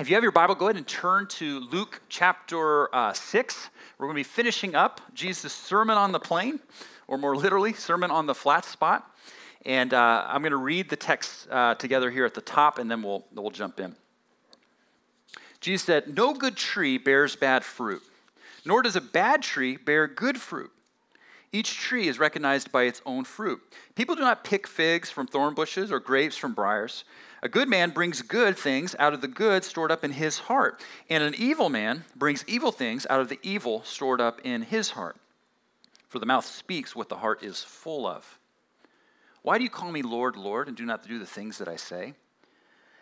If you have your Bible, go ahead and turn to Luke chapter uh, 6. We're going to be finishing up Jesus' Sermon on the Plain, or more literally, Sermon on the Flat Spot. And uh, I'm going to read the text uh, together here at the top, and then we'll, we'll jump in. Jesus said, No good tree bears bad fruit, nor does a bad tree bear good fruit. Each tree is recognized by its own fruit. People do not pick figs from thorn bushes or grapes from briars. A good man brings good things out of the good stored up in his heart, and an evil man brings evil things out of the evil stored up in his heart. For the mouth speaks what the heart is full of. Why do you call me Lord, Lord, and do not do the things that I say?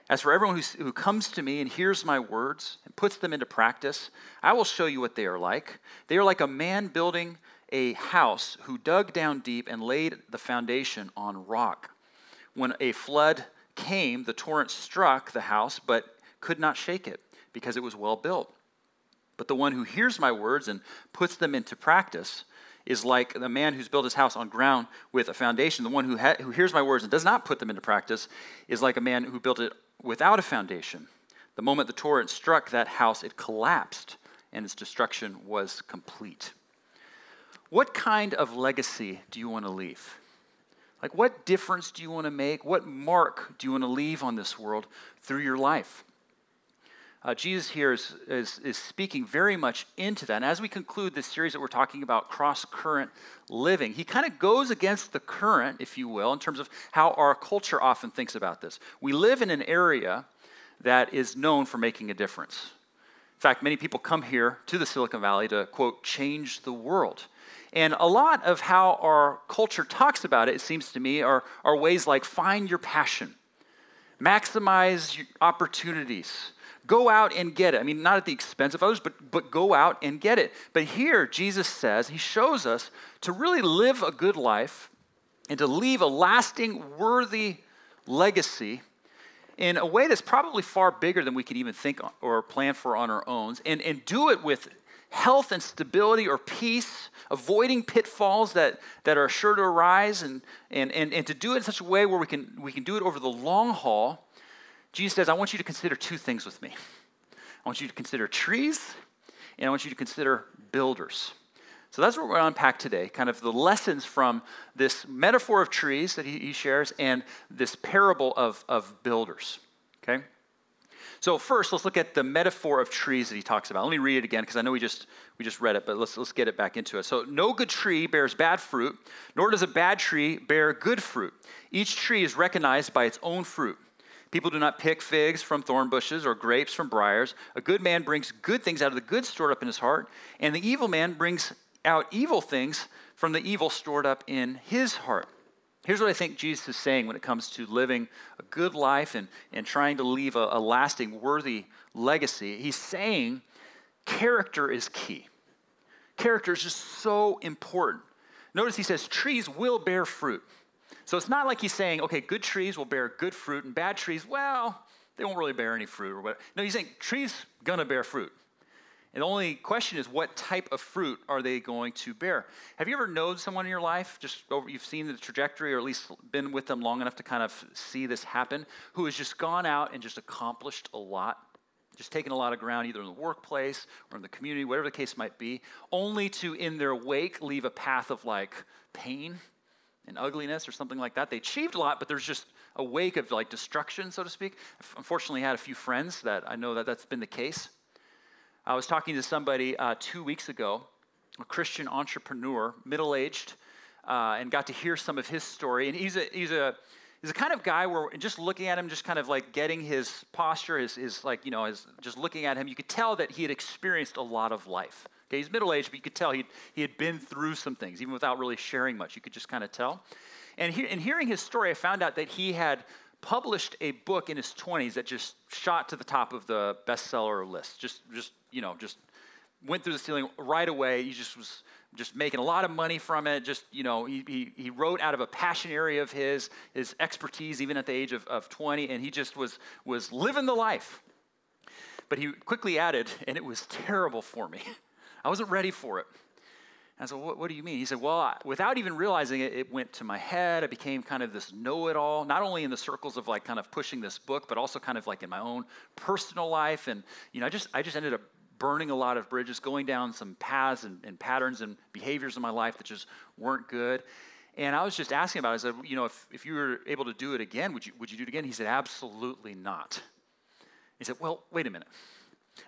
As for everyone who, who comes to me and hears my words and puts them into practice, I will show you what they are like. They are like a man building a house who dug down deep and laid the foundation on rock. When a flood came, the torrent struck the house, but could not shake it, because it was well built. But the one who hears my words and puts them into practice is like the man who's built his house on ground with a foundation. The one who, ha- who hears my words and does not put them into practice is like a man who built it without a foundation. The moment the torrent struck that house, it collapsed, and its destruction was complete. What kind of legacy do you want to leave? Like, what difference do you want to make? What mark do you want to leave on this world through your life? Uh, Jesus here is, is, is, speaking very much into that. And as we conclude this series that we're talking about cross current living, he kind of goes against the current, if you will, in terms of how our culture often thinks about this. We live in an area that is known for making a difference. In fact, many people come here to the Silicon Valley to, quote, change the world. And a lot of how our culture talks about it, it seems to me, are, are ways like find your passion, maximize your opportunities, go out and get it. I mean, not at the expense of others, but, but go out and get it. But here, Jesus says, he shows us to really live a good life and to leave a lasting, worthy legacy in a way that's probably far bigger than we could even think or plan for on our own, and, and do it with health and stability or peace, avoiding pitfalls that, that are sure to arise, and, and, and, and to do it in such a way where we can, we can do it over the long haul, Jesus says, I want you to consider two things with me. I want you to consider trees, and I want you to consider builders. So that's what we're going to unpack today kind of the lessons from this metaphor of trees that he, he shares and this parable of, of builders. Okay? So first, let's look at the metaphor of trees that he talks about. Let me read it again because I know we just we just read it, but let's let's get it back into it. So no good tree bears bad fruit, nor does a bad tree bear good fruit. Each tree is recognized by its own fruit. People do not pick figs from thorn bushes or grapes from briars. A good man brings good things out of the good stored up in his heart, and the evil man brings out evil things from the evil stored up in his heart. Here's what I think Jesus is saying when it comes to living a good life and, and trying to leave a, a lasting, worthy legacy. He's saying character is key. Character is just so important. Notice he says trees will bear fruit. So it's not like he's saying, okay, good trees will bear good fruit and bad trees, well, they won't really bear any fruit or whatever. No, he's saying trees gonna bear fruit. And the only question is, what type of fruit are they going to bear? Have you ever known someone in your life, just over, you've seen the trajectory or at least been with them long enough to kind of see this happen, who has just gone out and just accomplished a lot? Just taken a lot of ground, either in the workplace or in the community, whatever the case might be, only to, in their wake, leave a path of like pain and ugliness or something like that. They achieved a lot, but there's just a wake of like destruction, so to speak. I've unfortunately, had a few friends that I know that that's been the case. I was talking to somebody uh, two weeks ago, a Christian entrepreneur, middle aged, uh, and got to hear some of his story. And he's a, he's a, he's a kind of guy where just looking at him, just kind of like getting his posture, his, his like, you know, his, just looking at him, you could tell that he had experienced a lot of life. Okay, he's middle aged, but you could tell he he had been through some things, even without really sharing much. You could just kind of tell. And he, in hearing his story, I found out that he had published a book in his 20s that just shot to the top of the bestseller list. Just, just you know, just went through the ceiling right away. He just was just making a lot of money from it. Just, you know, he, he, he wrote out of a passion area of his, his expertise, even at the age of, of 20, and he just was, was living the life. But he quickly added, and it was terrible for me. I wasn't ready for it. And I said, what, what do you mean? He said, Well, I, without even realizing it, it went to my head. I became kind of this know it all, not only in the circles of like kind of pushing this book, but also kind of like in my own personal life. And, you know, I just, I just ended up burning a lot of bridges, going down some paths and, and patterns and behaviors in my life that just weren't good. And I was just asking about it. I said, You know, if, if you were able to do it again, would you, would you do it again? He said, Absolutely not. He said, Well, wait a minute.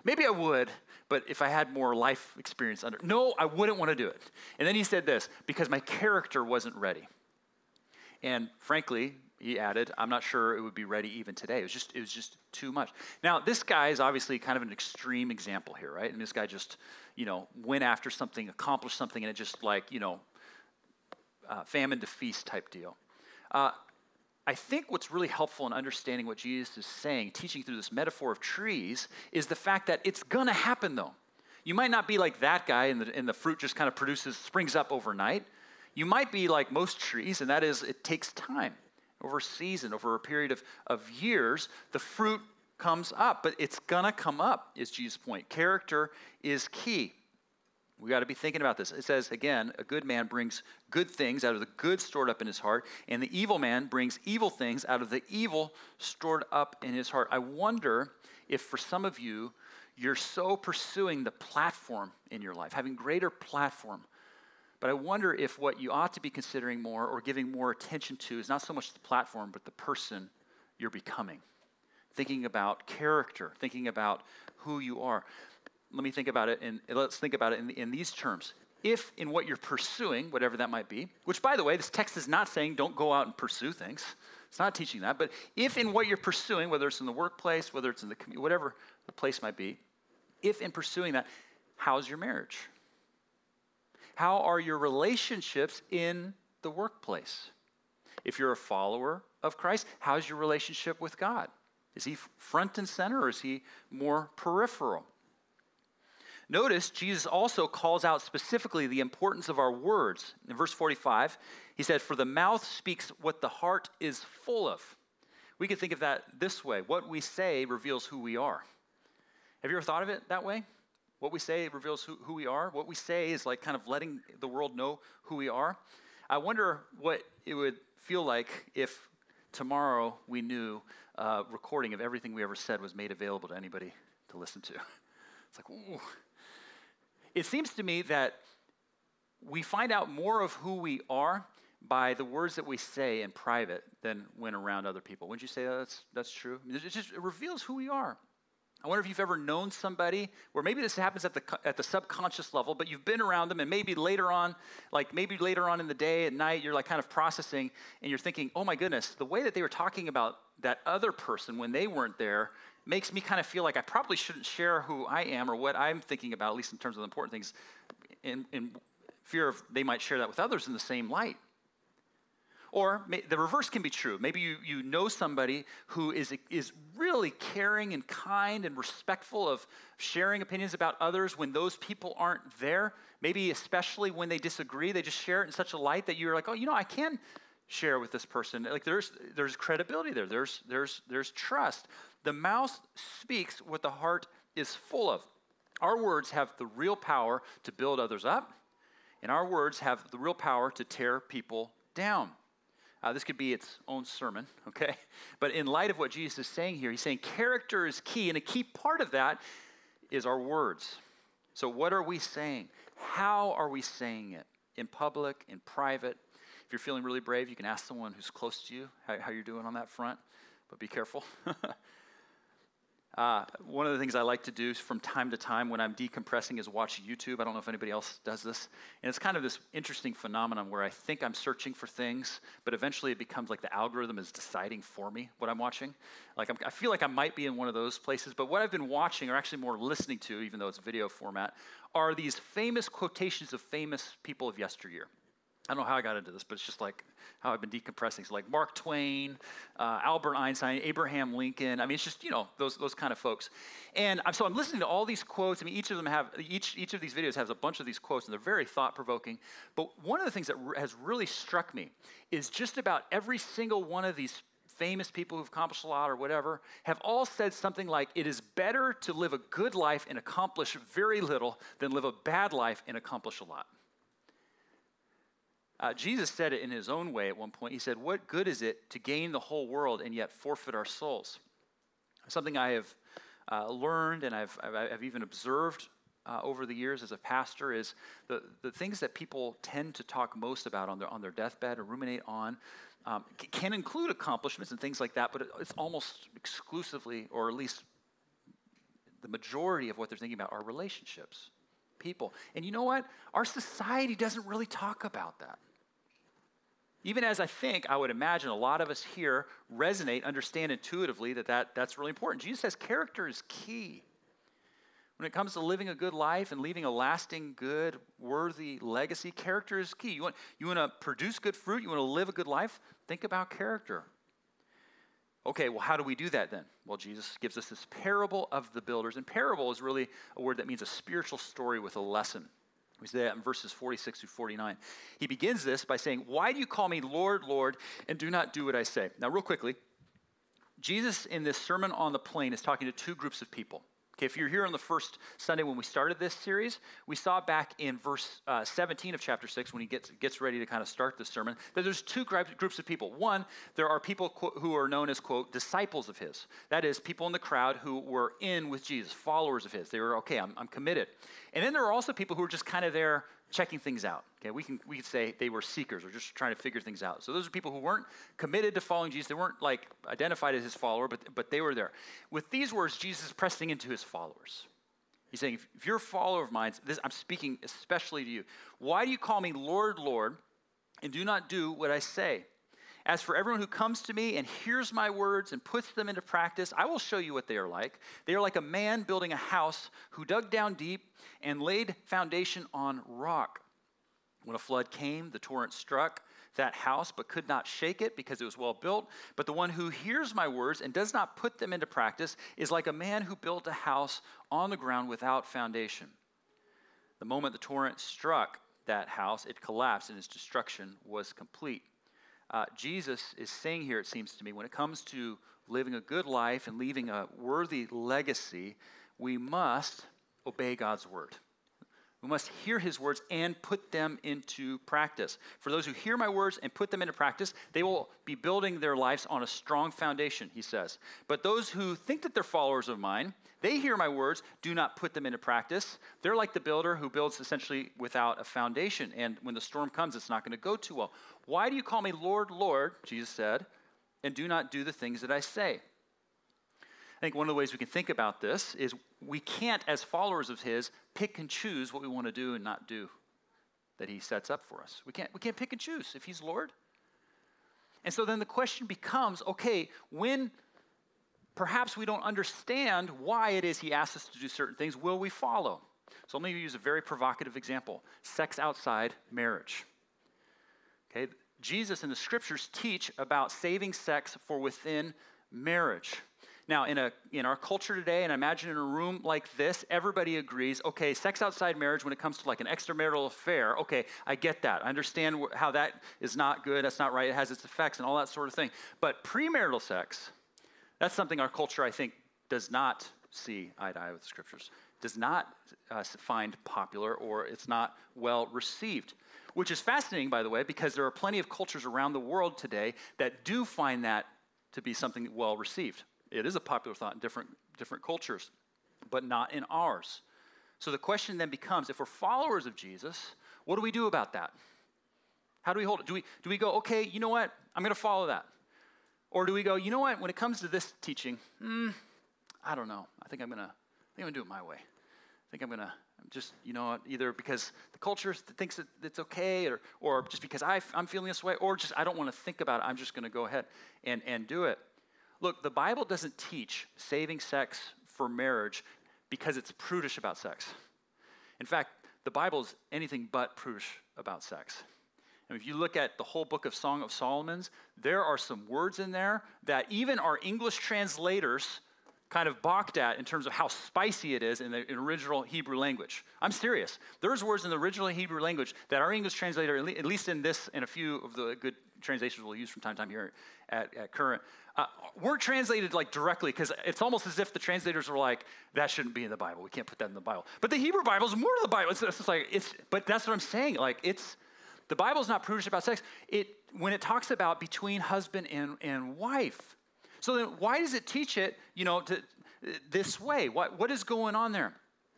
Maybe I would, but if I had more life experience under, no, I wouldn't want to do it. And then he said this because my character wasn't ready. And frankly, he added, I'm not sure it would be ready even today. It was just, it was just too much. Now, this guy is obviously kind of an extreme example here, right? And this guy just, you know, went after something, accomplished something, and it just like, you know, uh, famine to feast type deal. Uh, I think what's really helpful in understanding what Jesus is saying, teaching through this metaphor of trees, is the fact that it's gonna happen though. You might not be like that guy and the, and the fruit just kind of produces, springs up overnight. You might be like most trees, and that is it takes time. Over a season, over a period of, of years, the fruit comes up, but it's gonna come up, is Jesus' point. Character is key. We got to be thinking about this. It says, again, a good man brings good things out of the good stored up in his heart, and the evil man brings evil things out of the evil stored up in his heart. I wonder if for some of you, you're so pursuing the platform in your life, having greater platform. But I wonder if what you ought to be considering more or giving more attention to is not so much the platform, but the person you're becoming. Thinking about character, thinking about who you are let me think about it, and let's think about it in, in these terms. If in what you're pursuing, whatever that might be, which by the way, this text is not saying don't go out and pursue things. It's not teaching that. But if in what you're pursuing, whether it's in the workplace, whether it's in the community, whatever the place might be, if in pursuing that, how's your marriage? How are your relationships in the workplace? If you're a follower of Christ, how's your relationship with God? Is he front and center or is he more peripheral? Notice Jesus also calls out specifically the importance of our words. In verse 45, he said, For the mouth speaks what the heart is full of. We could think of that this way what we say reveals who we are. Have you ever thought of it that way? What we say reveals who, who we are. What we say is like kind of letting the world know who we are. I wonder what it would feel like if tomorrow we knew a recording of everything we ever said was made available to anybody to listen to. It's like, ooh, it seems to me that we find out more of who we are by the words that we say in private than when around other people. Wouldn't you say that's, that's true? It just it reveals who we are. I wonder if you've ever known somebody where maybe this happens at the, at the subconscious level, but you've been around them and maybe later on, like maybe later on in the day at night, you're like kind of processing and you're thinking, oh my goodness, the way that they were talking about that other person when they weren't there makes me kind of feel like I probably shouldn't share who I am or what I'm thinking about, at least in terms of the important things, in, in fear of they might share that with others in the same light. Or may, the reverse can be true. Maybe you, you know somebody who is, is really caring and kind and respectful of sharing opinions about others when those people aren't there. Maybe especially when they disagree, they just share it in such a light that you're like, oh, you know, I can share with this person. Like there's, there's credibility there, there's, there's, there's trust. The mouth speaks what the heart is full of. Our words have the real power to build others up, and our words have the real power to tear people down. Uh, this could be its own sermon, okay? But in light of what Jesus is saying here, he's saying character is key, and a key part of that is our words. So, what are we saying? How are we saying it? In public, in private? If you're feeling really brave, you can ask someone who's close to you how, how you're doing on that front, but be careful. Uh, one of the things I like to do from time to time when I'm decompressing is watch YouTube. I don't know if anybody else does this. And it's kind of this interesting phenomenon where I think I'm searching for things, but eventually it becomes like the algorithm is deciding for me what I'm watching. Like I'm, i feel like I might be in one of those places, but what I've been watching, or actually more listening to, even though it's video format, are these famous quotations of famous people of yesteryear. I don't know how I got into this, but it's just like how I've been decompressing. So, like Mark Twain, uh, Albert Einstein, Abraham Lincoln. I mean, it's just, you know, those, those kind of folks. And I'm, so I'm listening to all these quotes. I mean, each of them have, each, each of these videos has a bunch of these quotes, and they're very thought provoking. But one of the things that has really struck me is just about every single one of these famous people who've accomplished a lot or whatever have all said something like, it is better to live a good life and accomplish very little than live a bad life and accomplish a lot. Uh, Jesus said it in his own way at one point. He said, What good is it to gain the whole world and yet forfeit our souls? Something I have uh, learned and I've, I've, I've even observed uh, over the years as a pastor is the, the things that people tend to talk most about on their, on their deathbed or ruminate on um, can include accomplishments and things like that, but it's almost exclusively, or at least the majority of what they're thinking about, are relationships, people. And you know what? Our society doesn't really talk about that. Even as I think, I would imagine a lot of us here resonate, understand intuitively that, that that's really important. Jesus says character is key. When it comes to living a good life and leaving a lasting, good, worthy legacy, character is key. You want, you want to produce good fruit, you want to live a good life, think about character. Okay, well, how do we do that then? Well, Jesus gives us this parable of the builders. And parable is really a word that means a spiritual story with a lesson. We see that in verses 46 through 49. He begins this by saying, Why do you call me Lord, Lord, and do not do what I say? Now, real quickly, Jesus in this Sermon on the Plain is talking to two groups of people. Okay, if you're here on the first Sunday when we started this series, we saw back in verse uh, 17 of chapter 6 when he gets, gets ready to kind of start the sermon that there's two groups of people. One, there are people who are known as, quote, disciples of his. That is, people in the crowd who were in with Jesus, followers of his. They were, okay, I'm, I'm committed. And then there are also people who are just kind of there checking things out. Okay, we can we could say they were seekers or just trying to figure things out. So those are people who weren't committed to following Jesus. They weren't like identified as his follower, but but they were there. With these words, Jesus is pressing into his followers. He's saying, if, if you're a follower of mine, this, I'm speaking especially to you. Why do you call me Lord, Lord, and do not do what I say? As for everyone who comes to me and hears my words and puts them into practice, I will show you what they are like. They are like a man building a house who dug down deep and laid foundation on rock. When a flood came, the torrent struck that house, but could not shake it because it was well built. But the one who hears my words and does not put them into practice is like a man who built a house on the ground without foundation. The moment the torrent struck that house, it collapsed and its destruction was complete uh, Jesus is saying here, it seems to me, when it comes to living a good life and leaving a worthy legacy, we must obey God's word. We must hear his words and put them into practice. For those who hear my words and put them into practice, they will be building their lives on a strong foundation, he says. But those who think that they're followers of mine, they hear my words, do not put them into practice. They're like the builder who builds essentially without a foundation. And when the storm comes, it's not going to go too well. Why do you call me Lord, Lord, Jesus said, and do not do the things that I say? I think one of the ways we can think about this is we can't, as followers of His, pick and choose what we want to do and not do that He sets up for us. We can't, we can't pick and choose if He's Lord. And so then the question becomes okay, when perhaps we don't understand why it is He asks us to do certain things, will we follow? So let me use a very provocative example sex outside marriage. Okay, Jesus and the scriptures teach about saving sex for within marriage. Now, in, a, in our culture today, and imagine in a room like this, everybody agrees okay, sex outside marriage when it comes to like an extramarital affair, okay, I get that. I understand how that is not good, that's not right, it has its effects and all that sort of thing. But premarital sex, that's something our culture, I think, does not see eye to eye with the scriptures, does not uh, find popular, or it's not well received. Which is fascinating, by the way, because there are plenty of cultures around the world today that do find that to be something well received. It is a popular thought in different, different cultures, but not in ours. So the question then becomes if we're followers of Jesus, what do we do about that? How do we hold it? Do we, do we go, okay, you know what? I'm going to follow that. Or do we go, you know what? When it comes to this teaching, hmm, I don't know. I think I'm going to I'm going to do it my way. I think I'm going to just, you know, either because the culture thinks that it's okay or, or just because I, I'm feeling this way or just I don't want to think about it. I'm just going to go ahead and, and do it. Look, the Bible doesn't teach saving sex for marriage because it's prudish about sex. In fact, the Bible is anything but prudish about sex. And if you look at the whole book of Song of Solomon's, there are some words in there that even our English translators kind of balked at in terms of how spicy it is in the original Hebrew language. I'm serious. There's words in the original Hebrew language that our English translator, at least in this and a few of the good translations we'll use from time to time here at, at Current, uh, weren't translated like directly because it's almost as if the translators were like, that shouldn't be in the Bible. We can't put that in the Bible. But the Hebrew Bible is more to the Bible. It's, it's like, it's, but that's what I'm saying. Like, it's, The Bible's not prudish about sex. It, when it talks about between husband and, and wife. So then why does it teach it, you know, to, this way? What, what is going on there?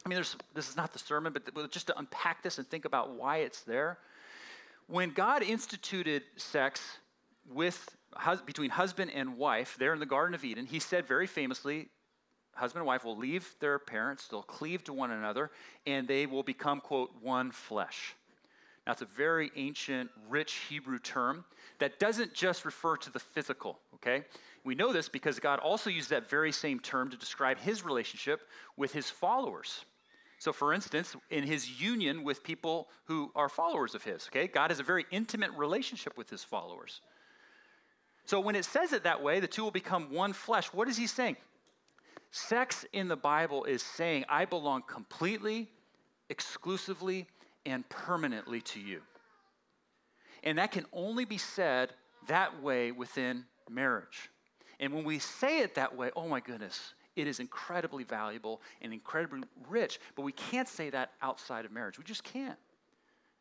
I mean, this is not the sermon, but just to unpack this and think about why it's there. When God instituted sex with, between husband and wife there in the Garden of Eden, he said very famously, husband and wife will leave their parents, they'll cleave to one another, and they will become, quote, one flesh. Now, it's a very ancient, rich Hebrew term that doesn't just refer to the physical, okay? We know this because God also used that very same term to describe his relationship with his followers. So, for instance, in his union with people who are followers of his, okay, God has a very intimate relationship with his followers. So, when it says it that way, the two will become one flesh, what is he saying? Sex in the Bible is saying, I belong completely, exclusively, and permanently to you. And that can only be said that way within marriage. And when we say it that way, oh my goodness, it is incredibly valuable and incredibly rich, but we can't say that outside of marriage. We just can't.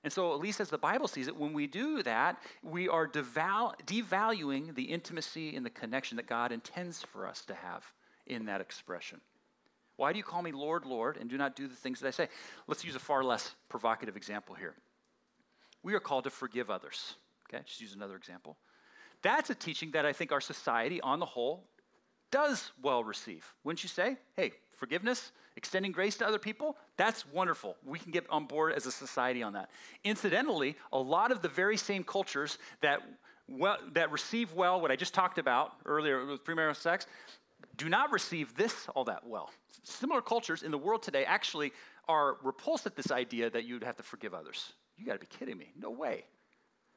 And so, at least as the Bible sees it, when we do that, we are deval- devaluing the intimacy and the connection that God intends for us to have in that expression. Why do you call me Lord, Lord, and do not do the things that I say? Let's use a far less provocative example here. We are called to forgive others. Okay, just use another example. That's a teaching that I think our society on the whole does well receive. Wouldn't you say? Hey, forgiveness, extending grace to other people, that's wonderful. We can get on board as a society on that. Incidentally, a lot of the very same cultures that, well, that receive well what I just talked about earlier with premarital sex do not receive this all that well. Similar cultures in the world today actually are repulsed at this idea that you'd have to forgive others. You got to be kidding me. No way.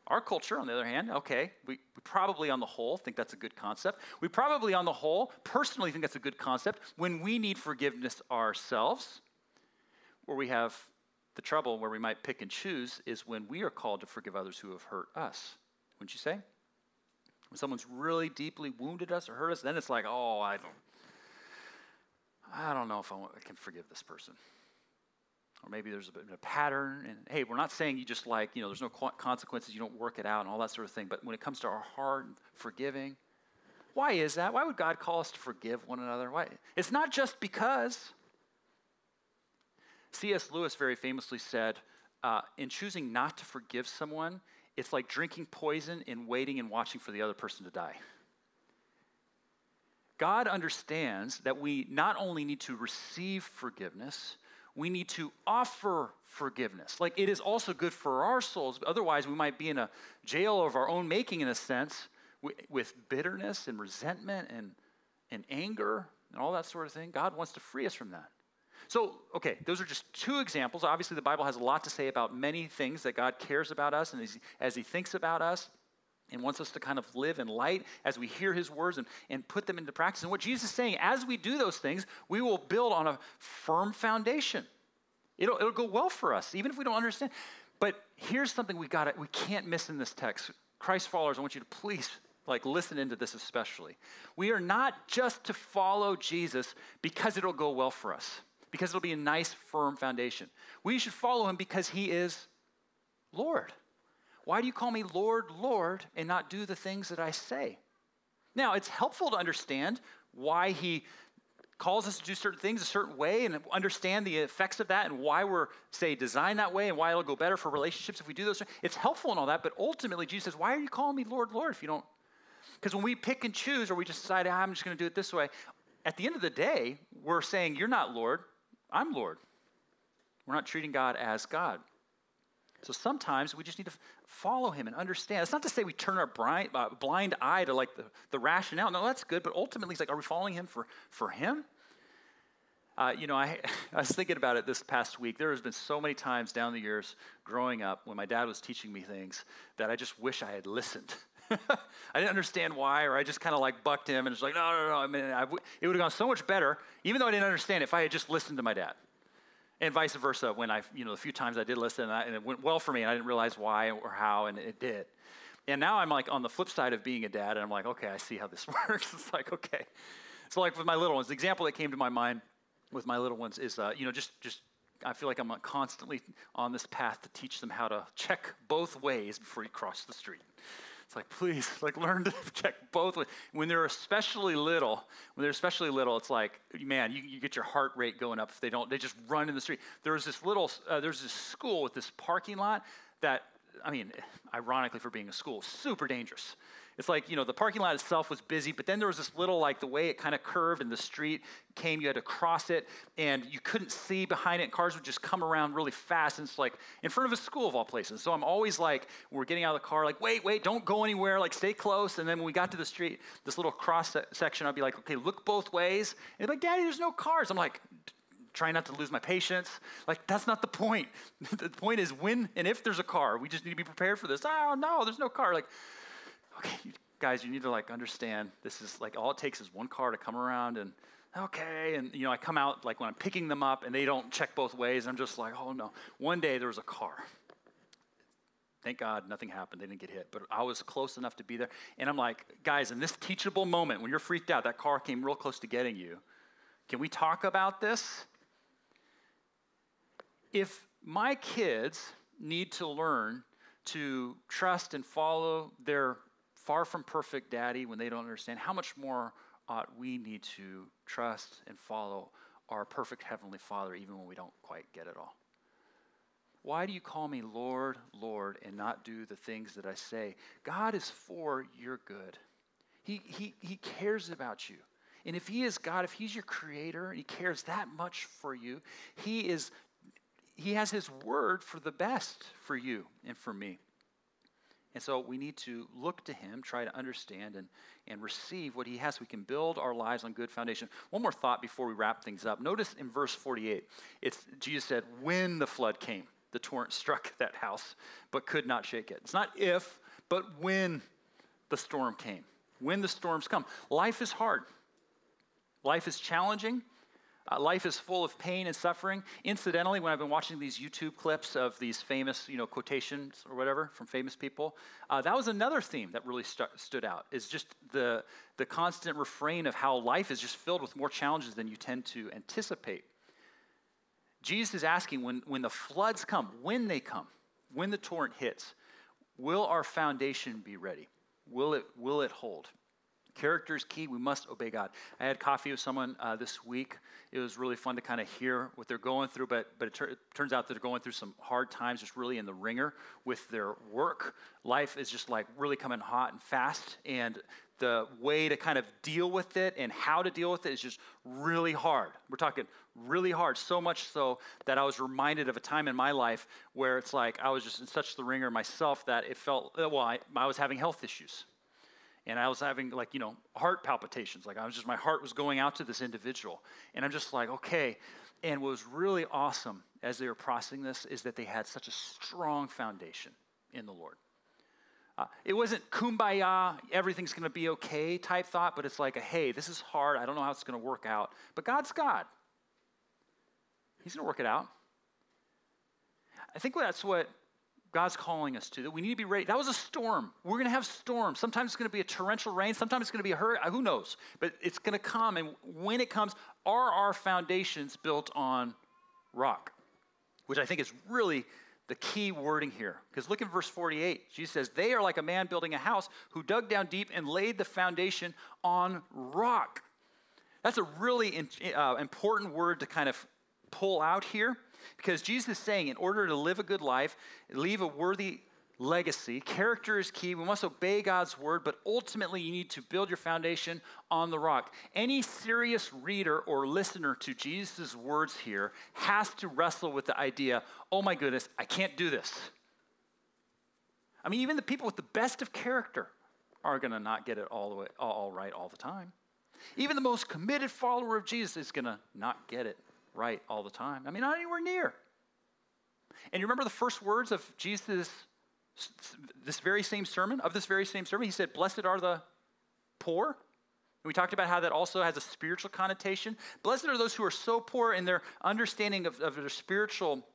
Our culture, on the other hand, okay, we, we, probably on the whole think that's a good concept. We probably on the whole personally think that's a good concept when we need forgiveness ourselves. Where we have the trouble, where we might pick and choose, is when we are called to forgive others who have hurt us. Wouldn't you say? When someone's really deeply wounded us or hurt us, then it's like, oh, I don't, I don't know if I can forgive this person or maybe there's a, a, pattern. And hey, we're not saying you just like, you know, there's no consequences, you don't work it out and all that sort of thing. But when it comes to our heart and forgiving, why is that? Why would God call us to forgive one another? Why? It's not just because. C.S. Lewis very famously said, uh, in choosing not to forgive someone, it's like drinking poison and waiting and watching for the other person to die. God understands that we not only need to receive forgiveness, we need to offer forgiveness. Like it is also good for our souls. Otherwise, we might be in a jail of our own making, in a sense, with bitterness and resentment and, and anger and all that sort of thing. God wants to free us from that. So, okay, those are just two examples. Obviously, the Bible has a lot to say about many things that God cares about us and as as he thinks about us and wants us to kind of live in light as we hear his words and, and put them into practice. And what Jesus is saying, as we do those things, we will build on a firm foundation. It'll, it'll go well for us, even if we don't understand. But here's something we got we can't miss in this text. Christ followers, I want you to please like listen into this especially. We are not just to follow Jesus because it'll go well for us, because it'll be a nice, firm foundation. We should follow him because he is Lord. Why do you call me Lord, Lord, and not do the things that I say? Now, it's helpful to understand why he calls us to do certain things a certain way and understand the effects of that and why we're, say, designed that way and why it'll go better for relationships if we do those things. It's helpful and all that, but ultimately, Jesus says, Why are you calling me Lord, Lord if you don't? Because when we pick and choose or we just decide, ah, I'm just going to do it this way, at the end of the day, we're saying, You're not Lord, I'm Lord. We're not treating God as God. So sometimes we just need to follow him and understand. It's not to say we turn our blind, uh, blind eye to like the, the rationale. No, that's good. But ultimately, it's like, are we following him for, for him? Uh, you know, I, I was thinking about it this past week. There has been so many times down the years growing up when my dad was teaching me things that I just wish I had listened. I didn't understand why, or I just kind of like bucked him and was like, no, no, no. I mean, I w- it would have gone so much better, even though I didn't understand it, if I had just listened to my dad and vice versa when i you know a few times i did listen and, I, and, it went well for me and i didn't realize why or how and it did. And now i'm like on the flip side of being a dad and i'm like okay i see how this works. It's like okay. So like with my little ones the example that came to my mind with my little ones is uh, you know just just I feel like I'm constantly on this path to teach them how to check both ways before you cross the street. It's like, please, like learn to check both. When they're especially little, when they're especially little, it's like, man, you, you get your heart rate going up if they don't, they just run in the street. There's this little, uh, there's this school with this parking lot that, I mean, ironically for being a school, super dangerous. It's like, you know, the parking lot itself was busy, but then there was this little, like, the way it kind of curved and the street came, you had to cross it, and you couldn't see behind it. Cars would just come around really fast, and it's like in front of a school of all places. So I'm always like, we're getting out of the car, like, wait, wait, don't go anywhere, like, stay close. And then when we got to the street, this little cross section, I'd be like, okay, look both ways. And like, Daddy, there's no cars. I'm like, trying not to lose my patience. Like, that's not the point. the point is when and if there's a car. We just need to be prepared for this. Oh, no, there's no car. Like, okay, guys, you need to like understand this is like all it takes is one car to come around and okay. And you know, I come out like when I'm picking them up and they don't check both ways. I'm just like, oh no. One day there was a car. Thank God nothing happened. They didn't get hit. But I was close enough to be there. And I'm like, guys, in this teachable moment when you're freaked out, that car came real close to getting you. Can we talk about this? If my kids need to learn to trust and follow their far from perfect daddy when they don't understand, how much more ought we need to trust and follow our perfect heavenly Father even when we don't quite get it all? Why do you call me Lord, Lord, and not do the things that I say? God is for your good. He, he, he cares about you. And if He is God, if He's your creator, and He cares that much for you, He is He has His word for the best for you and for me. And so we need to look to him, try to understand and, and receive what he has. We can build our lives on good foundation. One more thought before we wrap things up. Notice in verse 48, it's, Jesus said, when the flood came, the torrent struck that house, but could not shake it. It's not if, but when the storm came. When the storms come. Life is hard. Life is challenging. Uh, life is full of pain and suffering. Incidentally, when I've been watching these YouTube clips of these famous, you know, quotations or whatever from famous people, uh, that was another theme that really st- stood out. Is just the the constant refrain of how life is just filled with more challenges than you tend to anticipate. Jesus is asking when when the floods come, when they come, when the torrent hits, will our foundation be ready? Will it will it hold? Character is key. We must obey God. I had coffee with someone uh, this week. It was really fun to kind of hear what they're going through, but, but it, it, turns out that they're going through some hard times, just really in the wringer with their work. Life is just like really coming hot and fast, and the way to kind of deal with it and how to deal with it is just really hard. We're talking really hard, so much so that I was reminded of a time in my life where it's like I was just in such the wringer myself that it felt, well, I, I was having health issues and I was having like, you know, heart palpitations. Like I was just, my heart was going out to this individual. And I'm just like, okay. And what was really awesome as they were processing this is that they had such a strong foundation in the Lord. Uh, it wasn't kumbaya, everything's going to be okay type thought, but it's like a hey, this is hard. I don't know how it's going to work out. But God's God. He's going to work it out. I think that's what God's calling us to, that we need to be ready. That was a storm. We're going to have storms. Sometimes it's going to be a torrential rain. Sometimes it's going to be a hurricane. Who knows? But it's going to come. And when it comes, are our foundations built on rock? Which I think is really the key wording here. Because look at verse 48. Jesus says, They are like a man building a house who dug down deep and laid the foundation on rock. That's a really uh, important word to kind of pull out here because Jesus is saying, in order to live a good life, leave a worthy legacy, character is key. We must obey God's word, but ultimately, you need to build your foundation on the rock. Any serious reader or listener to Jesus' words here has to wrestle with the idea oh my goodness, I can't do this. I mean, even the people with the best of character are going to not get it all, the way, all right all the time. Even the most committed follower of Jesus is going to not get it right all the time. I mean, not anywhere near. And you remember the first words of Jesus, this very same sermon, of this very same sermon? He said, Blessed are the poor. And we talked about how that also has a spiritual connotation. Blessed are those who are so poor in their understanding of, of their spiritual,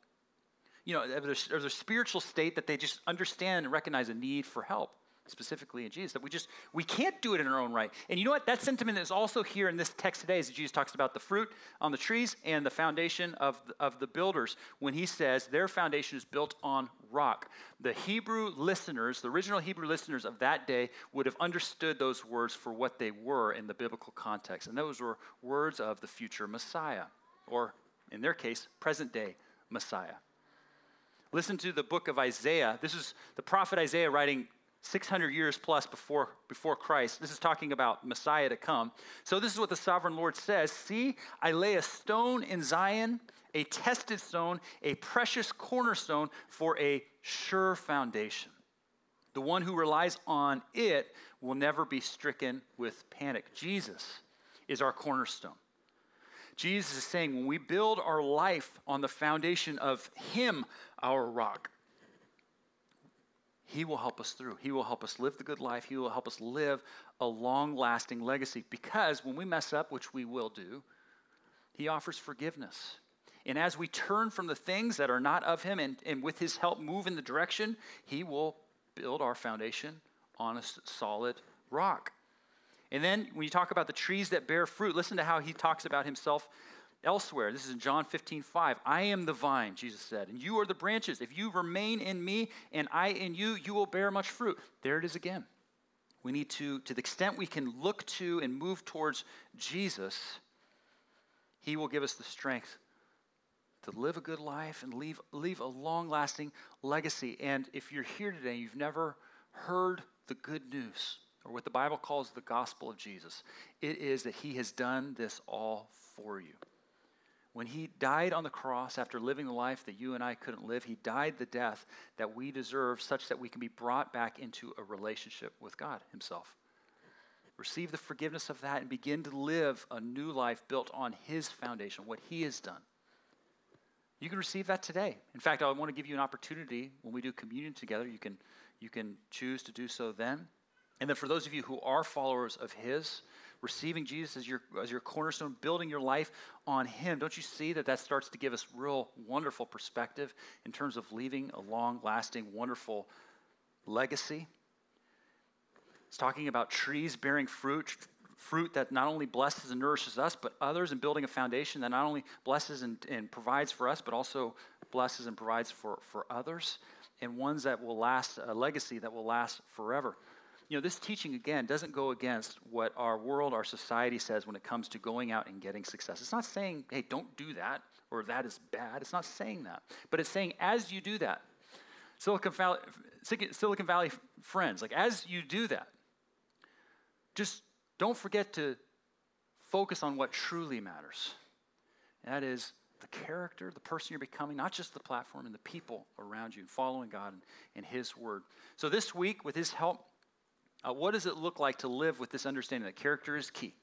you know, of their, of their spiritual state that they just understand and recognize a need for help. Specifically in Jesus, that we just, we can't do it in our own right. And you know what? That sentiment is also here in this text today as Jesus talks about the fruit on the trees and the foundation of the, of the builders when he says their foundation is built on rock. The Hebrew listeners, the original Hebrew listeners of that day would have understood those words for what they were in the biblical context. And those were words of the future Messiah, or in their case, present day Messiah. Listen to the book of Isaiah. This is the prophet Isaiah writing 600 years plus before, before Christ. This is talking about Messiah to come. So, this is what the sovereign Lord says See, I lay a stone in Zion, a tested stone, a precious cornerstone for a sure foundation. The one who relies on it will never be stricken with panic. Jesus is our cornerstone. Jesus is saying when we build our life on the foundation of Him, our rock, He will help us through. He will help us live the good life. He will help us live a long lasting legacy. Because when we mess up, which we will do, He offers forgiveness. And as we turn from the things that are not of Him and, and with His help move in the direction, He will build our foundation on a solid rock. And then when you talk about the trees that bear fruit, listen to how he talks about himself elsewhere. This is in John 15, 5. I am the vine, Jesus said, and you are the branches. If you remain in me and I in you, you will bear much fruit. There it is again. We need to, to the extent we can look to and move towards Jesus, he will give us the strength to live a good life and leave, leave a long lasting legacy. And if you're here today, and you've never heard the good news or what the Bible calls the gospel of Jesus, it is that he has done this all for you. When he died on the cross after living the life that you and I couldn't live, he died the death that we deserve, such that we can be brought back into a relationship with God himself. Receive the forgiveness of that and begin to live a new life built on his foundation, what he has done. You can receive that today. In fact, I want to give you an opportunity when we do communion together. You can, you can choose to do so then. And then for those of you who are followers of His, receiving Jesus as your, as your cornerstone, building your life on Him, don't you see that that starts to give us real wonderful perspective in terms of leaving a long lasting, wonderful legacy? It's talking about trees bearing fruit, fruit that not only blesses and nourishes us, but others, and building a foundation that not only blesses and, and provides for us, but also blesses and provides for, for others, and ones that will last, a legacy that will last forever you know, this teaching, again, doesn't go against what our world, our society says when it comes to going out and getting success. It's not saying, hey, don't do that or that is bad. It's not saying that. But it's saying, as you do that, Silicon Valley, Silicon Valley friends, like as you do that, just don't forget to focus on what truly matters. And that is the character, the person you're becoming, not just the platform and the people around you, following God and, and His Word. So this week, with His help, uh, what does it look like to live with this understanding that character is key?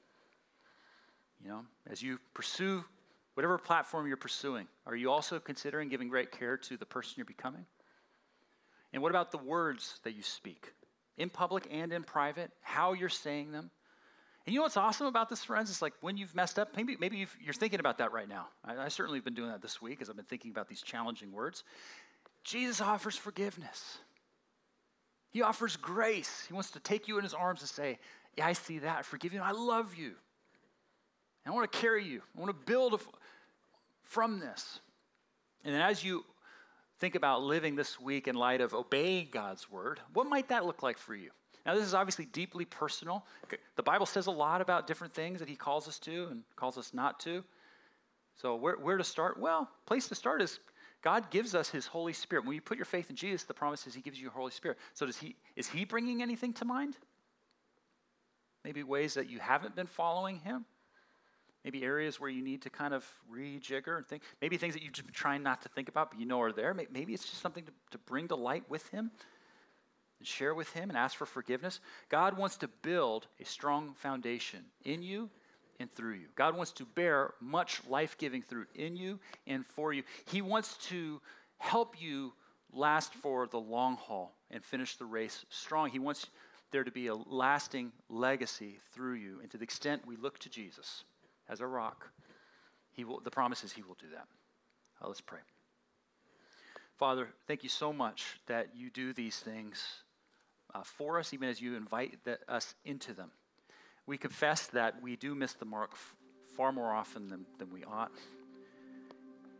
You know, as you pursue whatever platform you're pursuing, are you also considering giving great care to the person you're becoming? And what about the words that you speak, in public and in private, how you're saying them? And you know what's awesome about this, friends? It's like when you've messed up, maybe, maybe you are thinking about that right now. I, I certainly have been doing that this week as I've been thinking about these challenging words. Jesus offers forgiveness. He offers grace. He wants to take you in his arms and say, Yeah, I see that. I forgive you. I love you. And I want to carry you. I want to build from this. And then as you think about living this week in light of obeying God's word, what might that look like for you? Now, this is obviously deeply personal. The Bible says a lot about different things that He calls us to and calls us not to. So, where, where to start? Well, place to start is God gives us his Holy Spirit. When you put your faith in Jesus, the promise is he gives you Holy Spirit. So does he is he bringing anything to mind? Maybe ways that you haven't been following him? Maybe areas where you need to kind of rejigger and think. Maybe things that you've just been trying not to think about, but you know are there. Maybe it's just something to, to bring to light with him and share with him and ask for forgiveness. God wants to build a strong foundation in you and through you. God wants to bear much life giving through in you and for you. He wants to help you last for the long haul and finish the race strong. He wants there to be a lasting legacy through you. And to the extent we look to Jesus as a rock, he will, the promise is He will do that. Uh, let's pray. Father, thank you so much that you do these things uh, for us, even as you invite the, us into them. We confess that we do miss the mark f- far more often than, than we ought.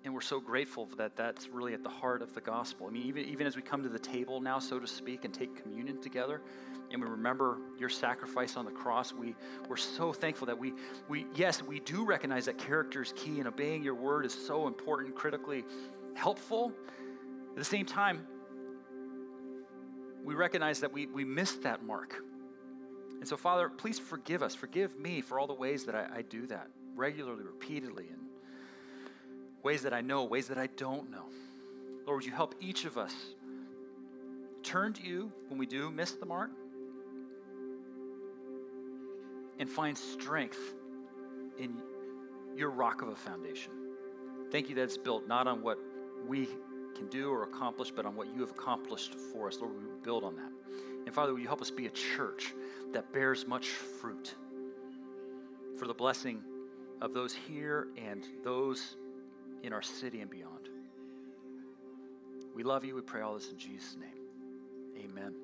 And we're so grateful that that's really at the heart of the gospel. I mean, even, even as we come to the table now, so to speak, and take communion together, and we remember your sacrifice on the cross, we, we're so thankful that we, we, yes, we do recognize that character is key and obeying your word is so important, critically helpful. At the same time, we recognize that we, we missed that mark. And so, Father, please forgive us. Forgive me for all the ways that I, I do that regularly, repeatedly, and ways that I know, ways that I don't know. Lord, would you help each of us turn to you when we do miss the mark and find strength in your rock of a foundation. Thank you that it's built not on what we can do or accomplish, but on what you have accomplished for us. Lord, we build on that. And Father, will you help us be a church that bears much fruit for the blessing of those here and those in our city and beyond. We love you. We pray all this in Jesus' name. Amen.